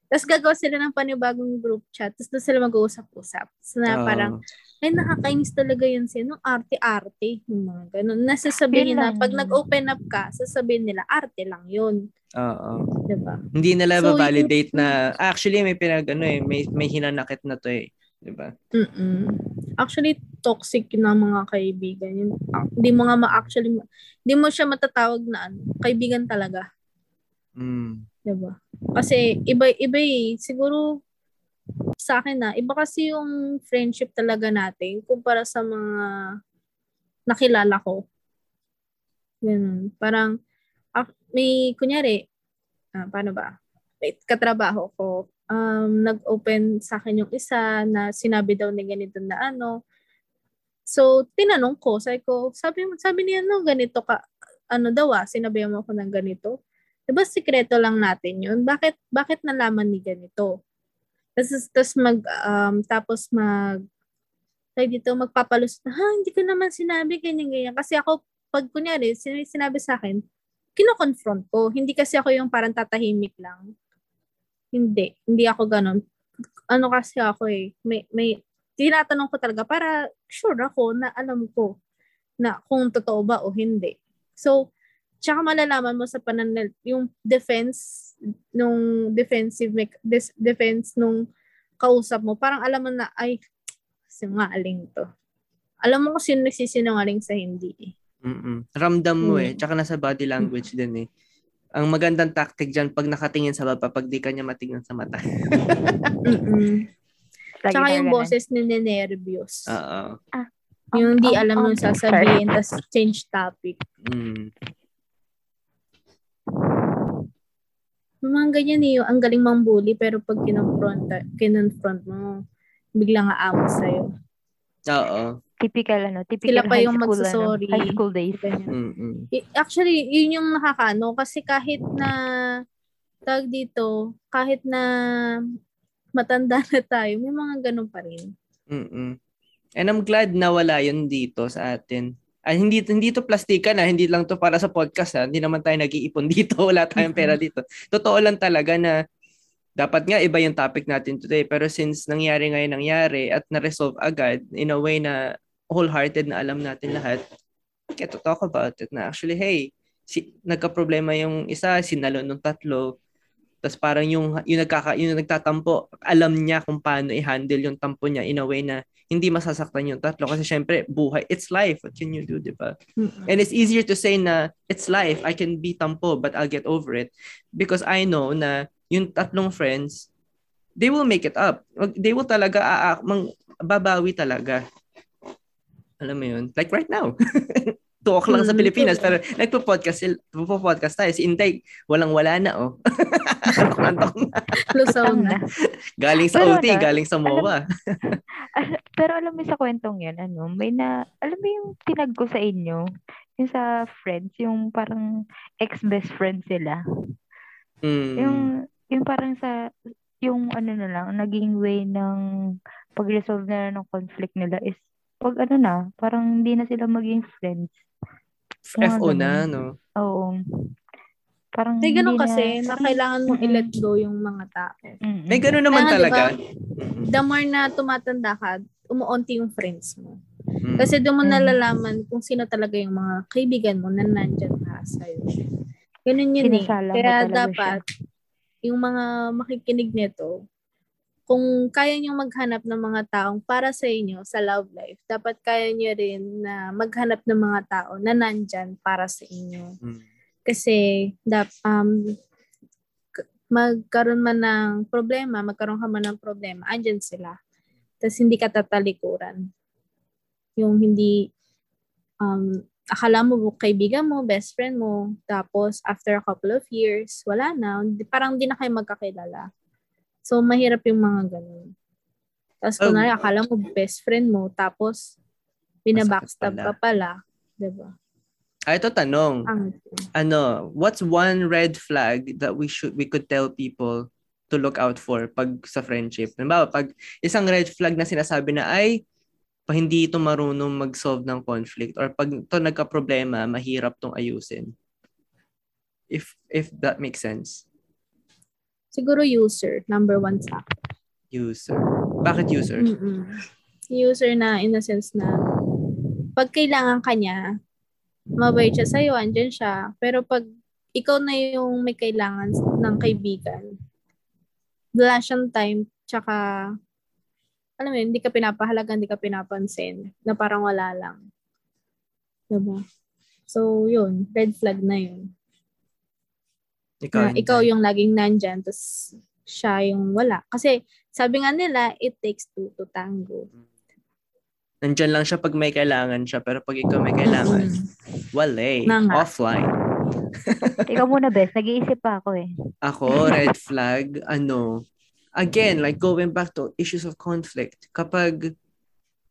Speaker 3: Tapos gagawa sila ng panibagong group chat, tapos doon sila mag-uusap-usap. So na
Speaker 1: Oo.
Speaker 3: parang, ay nakakainis talaga yun sino, arte-arte, yung mga ganun. Nasasabihin
Speaker 2: Yun
Speaker 3: na,
Speaker 2: lang
Speaker 3: pag
Speaker 2: yun.
Speaker 3: nag-open up ka, sasabihin nila, arte lang yun.
Speaker 1: Oo.
Speaker 3: Diba?
Speaker 1: Hindi nila
Speaker 3: So,
Speaker 1: validate
Speaker 3: yung-
Speaker 1: na actually may pinag ano eh, may may hinanakit na to eh, 'di ba?
Speaker 3: Mm-mm. Actually, toxic yun ang mga kaibigan. Yun, ah, Hindi mo nga ma-actually, hindi mo siya matatawag na ano, kaibigan talaga.
Speaker 1: Mm.
Speaker 3: Diba? Kasi iba, iba eh. Siguro sa akin na, iba kasi yung friendship talaga natin kumpara sa mga nakilala ko. Ganun. Parang, ah, may, kunyari, ah, paano ba? May katrabaho ko, um, nag-open sa akin yung isa na sinabi daw ni ganito na ano. So, tinanong ko, sabi ko, sabi, sabi niya, no, ganito ka, ano daw ah, sinabi mo ako ng ganito. Diba sikreto lang natin yun? Bakit, bakit nalaman ni ganito? Tapos, tapos mag, um, tapos mag, tayo dito, magpapalus na, ha, hindi ko naman sinabi, ganyan, ganyan. Kasi ako, pag kunyari, sin- sinabi sa akin, kino-confront ko. Hindi kasi ako yung parang tatahimik lang. Hindi. Hindi ako ganun. ano kasi ako eh, may, may, tinatanong ko talaga para sure ako na alam ko na kung totoo ba o hindi. So, tsaka malalaman mo sa pananal, yung defense, nung defensive, des, defense nung kausap mo, parang alam mo na, ay, sinungaling to. Alam mo kung sino nagsisinungaling sa hindi eh.
Speaker 1: Mm-mm. Ramdam mo
Speaker 3: Mm.
Speaker 1: eh. Tsaka nasa body language din eh. Ang magandang tactic dyan, pag nakatingin sa baba, pag di ka niya matingnan sa mata.
Speaker 3: Tsaka yung boses ni nenervyos.
Speaker 1: Oo.
Speaker 3: yung hindi
Speaker 2: Um,
Speaker 3: alam
Speaker 2: um,
Speaker 3: mo sasabihin, tas change topic.
Speaker 1: Mm.
Speaker 3: Yung mga ganyan eh, ang galing mang bully, pero pag kinonfront, kinonfront mo, biglang aamos sa'yo.
Speaker 1: Oo.
Speaker 2: Typical, ano, typical
Speaker 3: Sila pa
Speaker 2: high
Speaker 3: yung
Speaker 2: school,
Speaker 3: magsasorry.
Speaker 2: Ano, high school days.
Speaker 3: Y- Actually, yun yung nakakano. Kasi kahit na, tag dito, kahit na matanda na tayo, may mga ganun pa rin.
Speaker 1: Mm-mm. And I'm glad na wala yun dito sa atin. Ah, hindi hindi to plastika na, hindi lang to para sa podcast ha. Hindi naman tayo nag-iipon dito, wala tayong pera dito. Totoo lang talaga na dapat nga iba yung topic natin today. Pero since nangyari ngayon nangyari at na-resolve agad in a way na wholehearted na alam natin lahat, get to talk about it na actually, hey, si, nagka-problema yung isa, sinalo nung tatlo, tapos parang yung, yung, nagkaka, yung nagtatampo, alam niya kung paano i-handle yung tampo niya in a way na hindi masasaktan yung tatlo. Kasi syempre, buhay, it's life. What can you do, di ba? And it's easier to say na it's life. I can be tampo, but I'll get over it. Because I know na yung tatlong friends, they will make it up. They will talaga, aa, mang, babawi talaga. Alam mo yun? Like right now. Tuwak lang sa
Speaker 3: Mm,
Speaker 1: Pilipinas, pero nagpo-podcast, nagpo-podcast tayo. Si Intay, walang-wala na, oh. Antok-antok na.
Speaker 3: Lusaw na.
Speaker 1: Galing sa
Speaker 2: Pero
Speaker 1: OT,
Speaker 2: ano,
Speaker 1: galing sa MOA.
Speaker 2: Al- Pero alam mo sa kwentong yan, ano, may na, alam mo yung tinag ko sa inyo, yung sa friends, yung parang ex-best friend sila.
Speaker 1: Mm.
Speaker 2: Yung, yung parang sa, yung ano na lang, naging way ng pag-resolve na ng conflict nila is, pag ano na, parang hindi na sila maging friends.
Speaker 1: FO na, no?
Speaker 2: Oo. Parang
Speaker 3: May ganun kasi, na kailangan mong i-let go yung mga tao.
Speaker 1: May ganun naman
Speaker 3: Kaya nga,
Speaker 1: talaga.
Speaker 3: diba? The more na tumatanda ka, umuunti yung friends mo.
Speaker 1: Mm.
Speaker 3: Kasi doon mo nalalaman kung sino talaga yung mga kaibigan mo na nandyan para sa'yo. Ganun yun eh.
Speaker 2: Sinasala mo
Speaker 3: Kaya dapat, yung mga makikinig nito, kung kaya nyo maghanap ng mga taong para sa inyo sa love life, dapat kaya nyo rin na maghanap ng mga tao na nandyan para sa inyo.
Speaker 1: Mm.
Speaker 3: Kasi dap, um, magkaroon man ng problema, magkaroon ka man ng problema, andyan sila. Tapos hindi ka tatalikuran. Yung hindi, um, akala mo kaibigan mo, best friend mo, tapos after a couple of years, wala na, parang hindi na kayo magkakilala. So, mahirap yung mga ganun. Tapos,
Speaker 1: Oh.
Speaker 3: kunwari, akala mo best friend mo, tapos, binabackstab ka pala. Diba?
Speaker 1: Ah, ito tanong.
Speaker 3: Ang,
Speaker 1: Ano, what's one red flag that we should we could tell people to look out for pag sa friendship? Halimbawa, pag isang red flag na sinasabi na ay pa hindi ito marunong mag-solve ng conflict or pag ito nagka-problema, mahirap tong ayusin. If if that makes sense.
Speaker 3: Siguro user, number one sa akin.
Speaker 1: User. Bakit user?
Speaker 3: Mm-mm. User na in a sense na pag kailangan ka niya, mabait siya sa'yo, andyan siya. Pero pag ikaw na yung may kailangan ng kaibigan, wala siyang time, tsaka, alam mo yun, hindi ka pinapahalaga, hindi ka pinapansin, na parang wala lang. Diba? So, yun, red flag na yun.
Speaker 1: Ikaw,
Speaker 3: na ikaw yung laging nandyan, tapos siya yung wala. Kasi sabi nga nila, it takes two to tango.
Speaker 1: Nandyan lang siya pag may kailangan siya, pero pag ikaw may kailangan, wala eh. Offline.
Speaker 2: Ikaw muna, Bes. Nag-iisip pa ako eh.
Speaker 1: Ako, red flag, ano, again, like going back to issues of conflict. Kapag,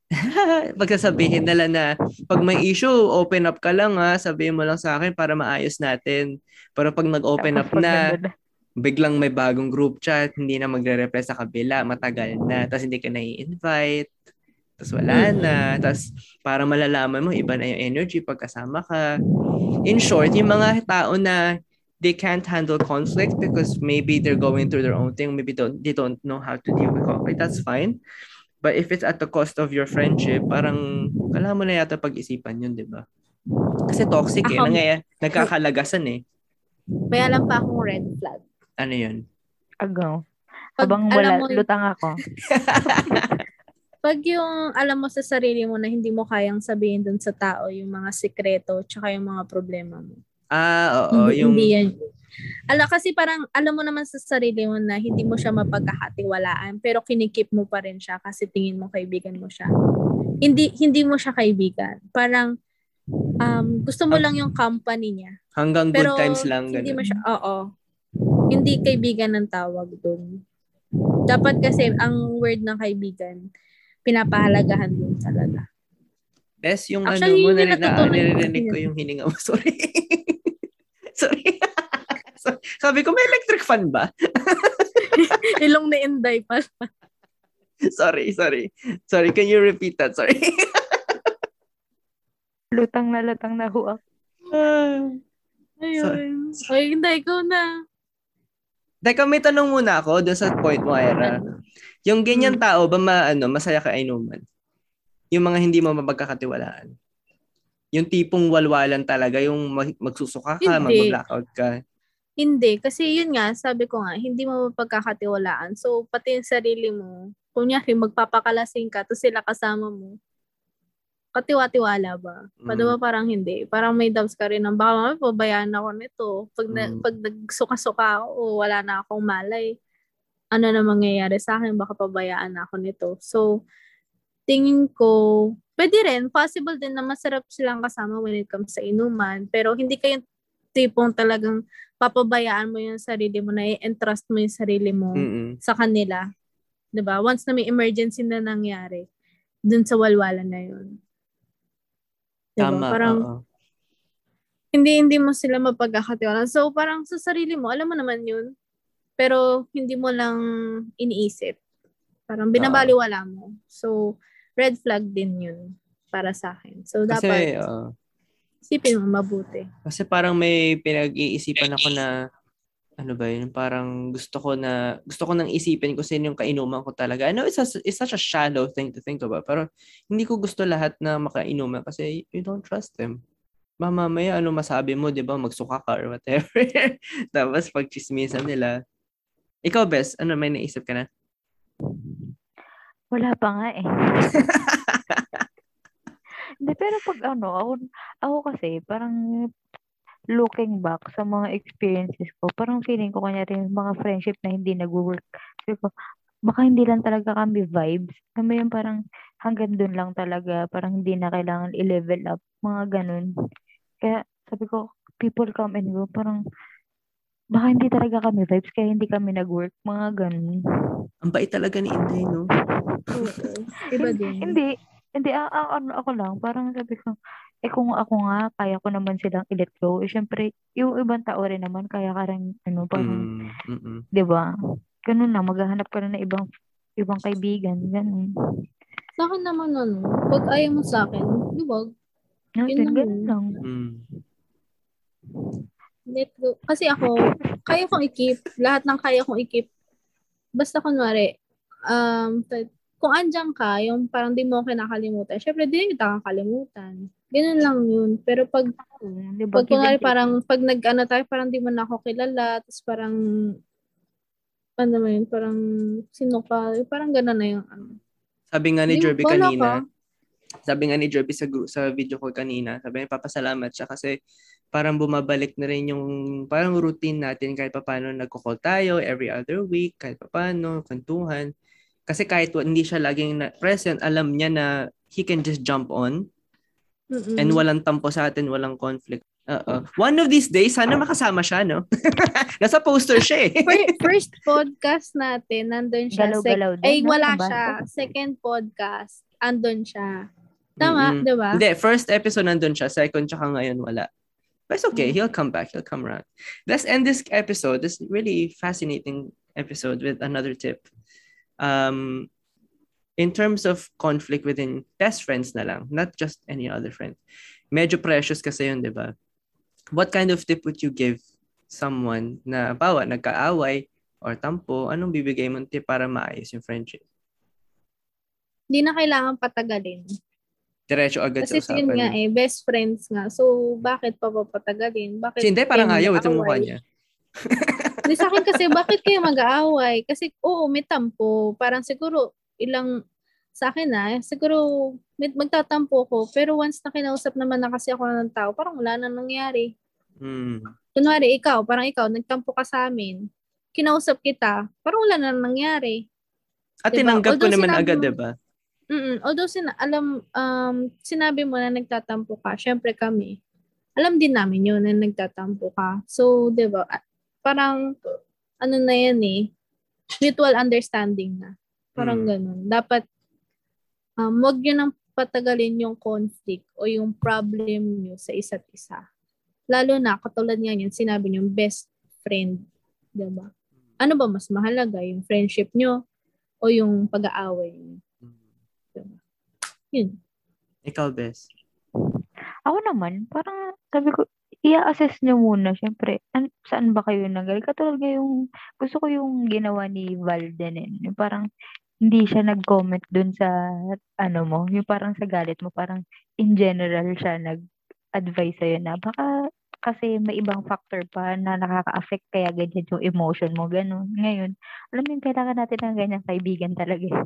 Speaker 1: pagsasabihin nila na, pag may issue, open up ka lang ha, sabihin mo lang sa akin para maayos natin. Pero pag nag-open up na, biglang may bagong group chat, hindi na magre-reply sa kabila, matagal na, tapos hindi ka na i-invite, tapos wala na, tapos para malalaman mo, iba na yung energy pagkasama ka. In short, yung mga tao na they can't handle conflict because maybe they're going through their own thing, maybe don't they don't know how to deal with conflict, that's fine. But if it's at the cost of your friendship, parang kailangan mo na yata pag-isipan yun, di ba? Kasi toxic eh.
Speaker 3: Ako-
Speaker 1: Nangya, nagkakalagasan eh.
Speaker 3: May alam pa akong red flag.
Speaker 1: Ano yun?
Speaker 2: Agaw. Habang wala,
Speaker 3: mo-
Speaker 2: lutang ako.
Speaker 3: Pag yung alam mo sa sarili mo na hindi mo kayang sabihin dun sa tao yung mga sikreto tsaka yung mga problema mo.
Speaker 1: Ah, oo.
Speaker 3: hindi,
Speaker 1: yung,
Speaker 3: hindi yan. Ala, kasi parang alam mo naman sa sarili mo na hindi mo siya mapagkakatiwalaan pero kinikip mo pa rin siya kasi tingin mo kaibigan mo siya. Hindi hindi mo siya kaibigan. Parang um, gusto mo lang yung company niya.
Speaker 1: hanggang good
Speaker 3: Pero
Speaker 1: times lang.
Speaker 3: hindi mo
Speaker 1: Ganun.
Speaker 3: siya, oo. Hindi kaibigan ng tawag doon. Dapat kasi ang word ng kaibigan, pinapahalagahan din talaga.
Speaker 1: Best yung
Speaker 3: Actually,
Speaker 1: ano mo,
Speaker 3: yun yung
Speaker 1: nari- na, naririnig ko yung hininga mo. Sorry. Sorry. So- Sabi ko, may electric fan ba?
Speaker 3: Ilong ni Inday pa.
Speaker 1: sorry, sorry. Sorry, can you repeat that? Sorry.
Speaker 2: Lutang na lutang na huwag.
Speaker 3: Ayun. Ay, Inday, ikaw na.
Speaker 1: Teka, may tanong muna ako doon sa point mo, Ira. Yung ganyan tao ba ma, ano, masaya ka inuman? Yung mga hindi mo mapagkakatiwalaan? Yung tipong walwalan talaga, yung mag- magsusuka ka,
Speaker 3: Hindi.
Speaker 1: mag-blackout ka.
Speaker 3: Hindi. Kasi yun nga, sabi ko nga, hindi mo mapagkakatiwalaan. So, pati yung sarili mo, kunyari, magpapakalasing ka, tapos sila kasama mo, katiwa-tiwala ba?
Speaker 1: Mm.
Speaker 3: Pwede ba parang hindi? Parang may doubts ka rin ng baka mamaya pabayaan ako nito. Pag, na,
Speaker 1: Mm.
Speaker 3: pag nagsuka-suka ako, o wala na akong malay, ano na mangyayari sa akin? Baka pabayaan ako nito. So, tingin ko, pwede rin, possible din na masarap silang kasama when it comes sa inuman. Pero hindi kayong tipong talagang papabayaan mo yung sarili mo, na i-entrust mo yung sarili mo
Speaker 1: Mm-mm.
Speaker 3: sa kanila. 'Di ba Once na may emergency na nangyari, dun sa walwalan na yun. 'Di ba?
Speaker 1: Tama,
Speaker 3: Parang
Speaker 1: oo.
Speaker 3: hindi hindi mo sila mapagkakatiwala. So parang sa sarili mo, alam mo naman yun. Pero hindi mo lang iniisip. Parang binabaliwala mo. So red flag din yun para sa akin. So
Speaker 1: Kasi,
Speaker 3: dapat
Speaker 1: oo.
Speaker 3: Isipin mo mabuti.
Speaker 1: Kasi parang may pinag-iisipan ako na ano ba yun, parang gusto ko na, gusto ko nang isipin kung sino yung kainuman ko talaga. I know it's, a, it's such a shallow thing to think about, pero hindi ko gusto lahat na makainuman kasi you don't trust them. Ba, mamaya ano masabi mo, di ba, magsuka ka or whatever. Tapos pag chismisan nila. Ikaw, Bes, ano may naisip ka na?
Speaker 2: Wala pa nga eh. Hindi, pero pag ano, ako, ako kasi, parang looking back sa mga experiences ko, parang feeling ko kanya rin mga friendship na hindi nag-work. Sabi ko, baka hindi lang talaga kami vibes. Kami yung parang hanggang dun lang talaga, parang hindi na kailangan i-level up, mga ganun. Kaya sabi ko, people come and go, parang baka hindi talaga kami vibes, kaya hindi kami nag-work, mga ganun.
Speaker 1: Ang bait talaga ni Inday, no?
Speaker 3: Oo. Iba din.
Speaker 2: Hindi, hindi, a- a- ano ako lang, parang sabi ko, eh kung ako nga, kaya ko naman silang i-let go, eh syempre, yung ibang tao rin naman, kaya ka rin, ano, parang,
Speaker 1: Mm, mm-mm.
Speaker 2: di ba? Ganun na, maghahanap ka na ng ibang, ibang kaibigan, ganun.
Speaker 3: Sa akin naman ano, pag ayaw mo sa akin, luwag.
Speaker 2: No,
Speaker 3: Yun
Speaker 2: din,
Speaker 3: lang
Speaker 2: ganun
Speaker 3: yun.
Speaker 2: lang.
Speaker 1: Mm.
Speaker 3: Let go. Kasi ako, kaya kong i-keep. Lahat ng kaya kong i-keep. Basta kunwari, um, t- kung andyan ka, yung parang di mo kinakalimutan, syempre di kita kakalimutan. Ganun lang yun. Pero pag,
Speaker 2: Oo, Di ba?
Speaker 3: pag kunwari parang, pag nag-ano tayo, parang di mo na ako kilala, tapos parang, ano naman yun, parang, sino ka, parang gano'n na yung, ano.
Speaker 1: Sabi nga ni Jerby kanina,
Speaker 3: ka.
Speaker 1: sabi nga ni Jerby sa, sa video call kanina, sabi niya, papasalamat siya kasi parang bumabalik na rin yung parang routine natin kahit paano nagko-call tayo every other week, kahit paano, kwentuhan. Kasi kahit hindi siya laging na- present, alam niya na he can just jump on
Speaker 3: Mm-mm.
Speaker 1: and walang tampo sa atin, walang conflict. Oo. One of these days, sana makasama siya, no? Nasa poster siya eh.
Speaker 3: Fir- first podcast natin, nandun siya.
Speaker 2: Galaw-galaw din,
Speaker 3: ay,
Speaker 2: no?
Speaker 3: wala siya. Second podcast, andun siya. Tama,
Speaker 1: Mm-mm.
Speaker 3: di ba?
Speaker 1: Hindi, first episode nandun siya, second tsaka ngayon wala. But it's okay,
Speaker 3: Mm.
Speaker 1: he'll come back, he'll come around. Let's end this episode, this really fascinating episode with another tip. Um, in terms of conflict within best friends na lang, not just any other friend. Medyo precious kasi yun, di ba? What kind of tip would you give someone na bawa nagkaaway or tampo, anong bibigay mong tip para maayos yung friendship?
Speaker 3: Hindi na kailangan patagalin.
Speaker 1: Diretso agad
Speaker 3: Kasi
Speaker 1: sa
Speaker 3: yun nga
Speaker 1: usapan.
Speaker 3: eh, best friends nga. So, bakit pa papatagalin? Bakit
Speaker 1: hindi, parang ayaw. Ito mukha niya.
Speaker 3: Hindi sa akin kasi, bakit kayo mag-aaway? Kasi, oo, may tampo. Parang siguro, ilang, sa akin na, siguro, may, magtatampo ko. Pero once na kinausap naman na kasi ako ng tao, parang wala na nangyari.
Speaker 1: Hmm.
Speaker 3: Kunwari, ikaw, parang ikaw, nagtampo ka sa amin. Kinausap kita, parang wala na nangyari.
Speaker 1: At
Speaker 3: Diba?
Speaker 1: tinanggap ko naman
Speaker 3: sinabi
Speaker 1: agad,
Speaker 3: mo-
Speaker 1: diba?
Speaker 3: Mm Although, sina- alam, um, sinabi mo na nagtatampo ka, syempre kami, alam din namin yun na nagtatampo ka. So, di ba, ah, parang, ano na yan eh, mutual understanding na. Parang
Speaker 1: Mm.
Speaker 3: ganun. Dapat, um, wag nyo nang patagalin yung conflict o yung problem nyo sa isa't isa. Lalo na, katulad nga yan, sinabi nyo, best friend. Di ba? Ano ba mas mahalaga? Yung friendship nyo o yung pag-aaway nyo? Yun.
Speaker 1: Ikaw, Bes.
Speaker 2: Ako naman, parang sabi ko, i-assess nyo muna, syempre, an- saan ba kayo nanggaling? Katulad nga yung, gusto ko yung ginawa ni Valden, eh. Yung parang, hindi siya nag-comment dun sa, ano mo, yung parang sa galit mo, parang, in general siya nag-advise sa'yo na, baka, kasi may ibang factor pa na nakaka-affect kaya ganyan yung emotion mo, ganun. Ngayon, alam mo yung kailangan natin ng ganyang kaibigan talaga. eh.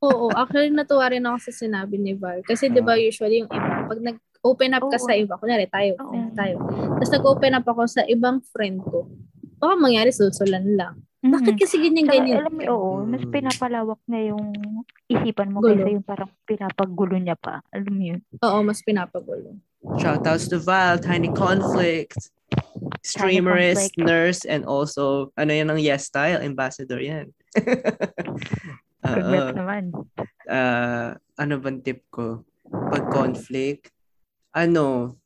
Speaker 3: Oo, actually natuwa rin ako sa sinabi ni Val. Kasi 'di ba usually yung iba, pag nag-open up ka
Speaker 2: Oo.
Speaker 3: sa iba, kunyari tayo,
Speaker 2: Oo.
Speaker 3: kunyari tayo. Tapos nag-open up ako sa ibang friend ko. Baka mangyari sulsulan lang. Bakit
Speaker 2: Mhm.
Speaker 3: kasi ganyan
Speaker 2: Tsaka,
Speaker 3: ganyan?
Speaker 2: alam mo, oo, mas
Speaker 1: Mm.
Speaker 2: pinapalawak na yung isipan mo
Speaker 3: Gulo.
Speaker 2: kaysa yung parang pinapagulo niya pa. Alam mo yun?
Speaker 3: Oo, mas pinapagulo.
Speaker 1: Shoutouts to Val, Tiny Conflict, streamerist,
Speaker 2: Conflict.
Speaker 1: nurse, and also, ano yan ang Yes Style, ambassador yan.
Speaker 2: Good
Speaker 1: Oo.
Speaker 2: rep naman.
Speaker 1: Ah, ano bang tip ko? Pag conflict, ano,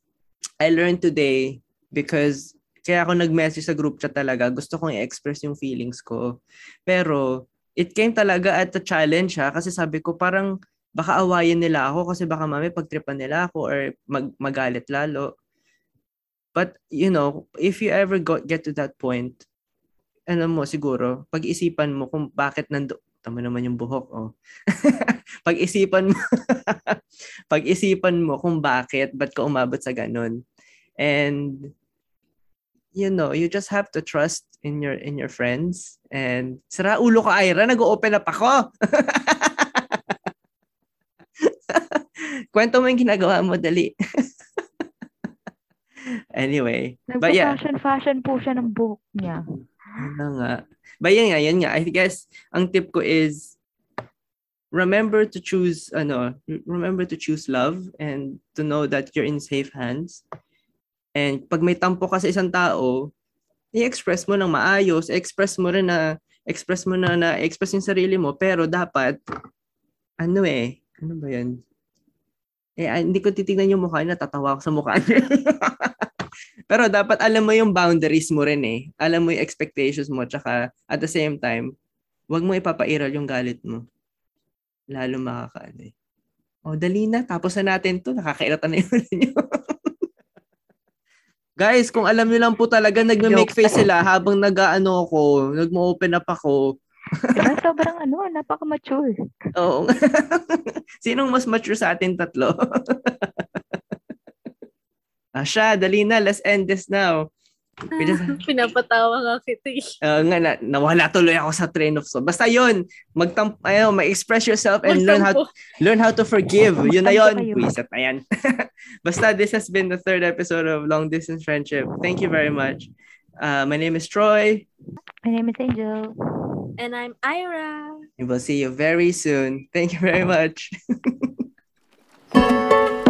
Speaker 1: I learned today because kaya ako nag-message sa group chat talaga, gusto kong i-express yung feelings ko. Pero, it came talaga at a challenge ha, kasi sabi ko parang baka awayin nila ako kasi baka mami pagtripan nila ako or mag magalit lalo. But, you know, if you ever go, get to that point, ano mo siguro, pag-isipan mo kung bakit nando, tama naman yung buhok, oh. pag-isipan mo, pag-isipan mo kung bakit, ba't ka umabot sa ganun. And, you know, you just have to trust in your in your friends. And, sira ulo ka, Ira, nag-open up ako. Kwento mo yung ginagawa mo, dali. anyway, but yeah.
Speaker 2: Nagpa-fashion-fashion po siya ng buhok niya.
Speaker 1: Ano nga. But yun nga, yun nga. I guess, ang tip ko is, remember to choose, ano, remember to choose love and to know that you're in safe hands. And pag may tampo ka sa isang tao, i-express mo ng maayos, express mo rin na, express mo na na, express yung sarili mo, pero dapat, ano eh, ano ba yun? Eh, ah, hindi ko titignan yung mukha niya, natatawa ako sa mukha niya. Pero dapat alam mo yung boundaries mo rin eh. Alam mo yung expectations mo. Tsaka at the same time, wag mo ipapairal yung galit mo. Lalo makakaano eh. O, dali na. Tapos na natin to. Nakakairata na yun ninyo. Guys, kung alam niyo lang po talaga, nagme-make face sila habang nag-ano ako, nagmo-open up ako.
Speaker 2: Diba? Sobrang ano, napaka-mature.
Speaker 1: Oo. Sinong mas mature sa atin tatlo? Asha, dali na. Let's end this now. Just-
Speaker 3: Pinapatawa nga kita eh.
Speaker 1: Uh, nga na, nawala tuloy ako sa train of thought. Basta yun, magtam ayo, ma-express yourself and learn how
Speaker 3: Magtampo.
Speaker 1: learn how to forgive. Yun na yun.
Speaker 2: Magtampo.
Speaker 1: Wiset na yan. Basta this has been the third episode of Long Distance Friendship. Thank you very much. Uh, my name is Troy.
Speaker 2: My name is Angel.
Speaker 3: And I'm Ira.
Speaker 1: We will see you very soon. Thank you very much.